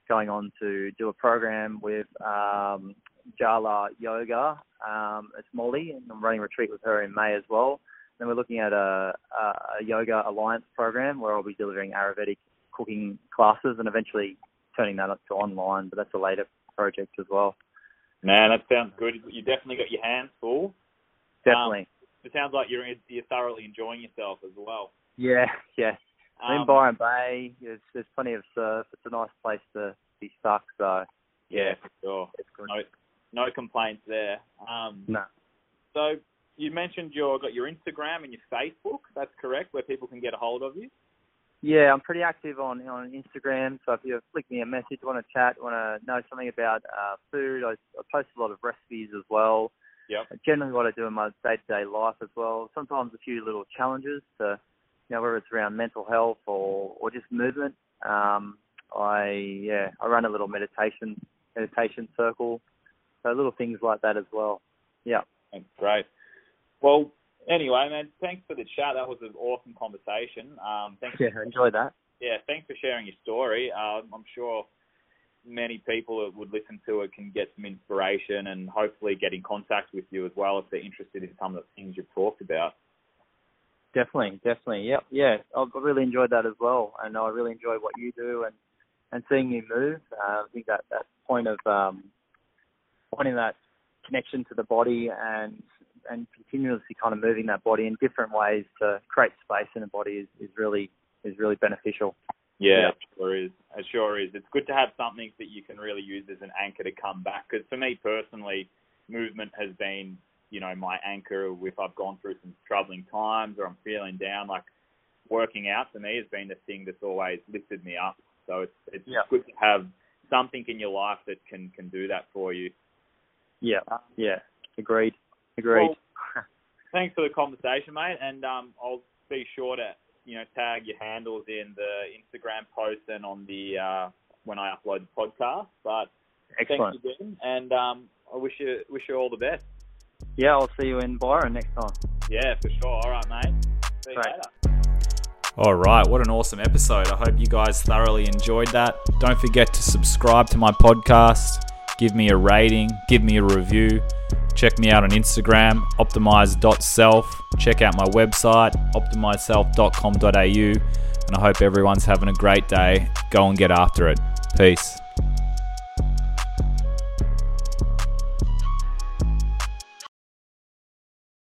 [SPEAKER 3] going on to do a program with um, Jala Yoga. Um, it's Molly, and I'm running a retreat with her in May as well. Then we're looking at a, a yoga alliance program where I'll be delivering Ayurvedic cooking classes and eventually turning that up to online. But that's a later project as well.
[SPEAKER 2] Man, that sounds good. You definitely got your hands full.
[SPEAKER 3] Definitely.
[SPEAKER 2] It sounds like you're you're thoroughly enjoying yourself as well.
[SPEAKER 3] yeah, yeah. I'm in
[SPEAKER 2] Um,
[SPEAKER 3] Byron Bay. There's, there's plenty of surf. It's a nice place to be stuck. So
[SPEAKER 2] yeah, for sure.
[SPEAKER 3] it's good.
[SPEAKER 2] No, no complaints there. Um,
[SPEAKER 3] No.
[SPEAKER 2] So you mentioned you got your Instagram and your Facebook. That's correct, where people can get a hold of you.
[SPEAKER 3] Yeah, I'm pretty active on on Instagram. So if you flick me a message, want to chat, want to know something about uh, food, I, I post a lot of recipes as well.
[SPEAKER 2] Yep.
[SPEAKER 3] Generally, what I do in my day-to-day life as well. Sometimes a few little challenges to, you know, whether it's around mental health or or just movement. Um, I yeah, I run a little meditation meditation circle. So little things like that as well. Yeah.
[SPEAKER 2] Great. Well, anyway, man, thanks for the chat. That was an awesome conversation. Um, thanks
[SPEAKER 3] Yeah, enjoy that.
[SPEAKER 2] yeah, thanks for sharing your story. Uh, I'm sure many people that would listen to it can get some inspiration and hopefully get in contact with you as well if they're interested in some of the things you've talked about.
[SPEAKER 3] Definitely, definitely. Yep, yeah. I've really enjoyed that as well, and I really enjoy what you do and and seeing you move. Uh, I think that that point of um, finding that connection to the body and and continuously kind of moving that body in different ways to create space in the body is, is really is really beneficial.
[SPEAKER 2] Yeah, it sure is. It sure is. It's good to have something that you can really use as an anchor to come back. Because for me personally, movement has been, you know, my anchor. If I've gone through some troubling times or I'm feeling down, like working out for me has been the thing that's always lifted me up. So it's it's
[SPEAKER 3] yeah.
[SPEAKER 2] good to have something in your life that can can do that for you.
[SPEAKER 3] Yeah, yeah, agreed, agreed.
[SPEAKER 2] Well, thanks for the conversation, mate, and um, I'll be sure to you know tag your handles in the Instagram post and on the uh, when I upload the podcast. But
[SPEAKER 3] excellent,
[SPEAKER 2] thank you, Ben, and um, I wish you wish you all the best.
[SPEAKER 3] Yeah, I'll see you in Byron next time.
[SPEAKER 2] Yeah, for sure. All right, mate. See you
[SPEAKER 3] Great.
[SPEAKER 2] later.
[SPEAKER 1] All right, what an awesome episode. I hope you guys thoroughly enjoyed that. Don't forget to subscribe to my podcast, give me a rating, give me a review. Check me out on Instagram, optimize.self. Check out my website, optimizeself.com.au. And I hope everyone's having a great day. Go and get after it. Peace.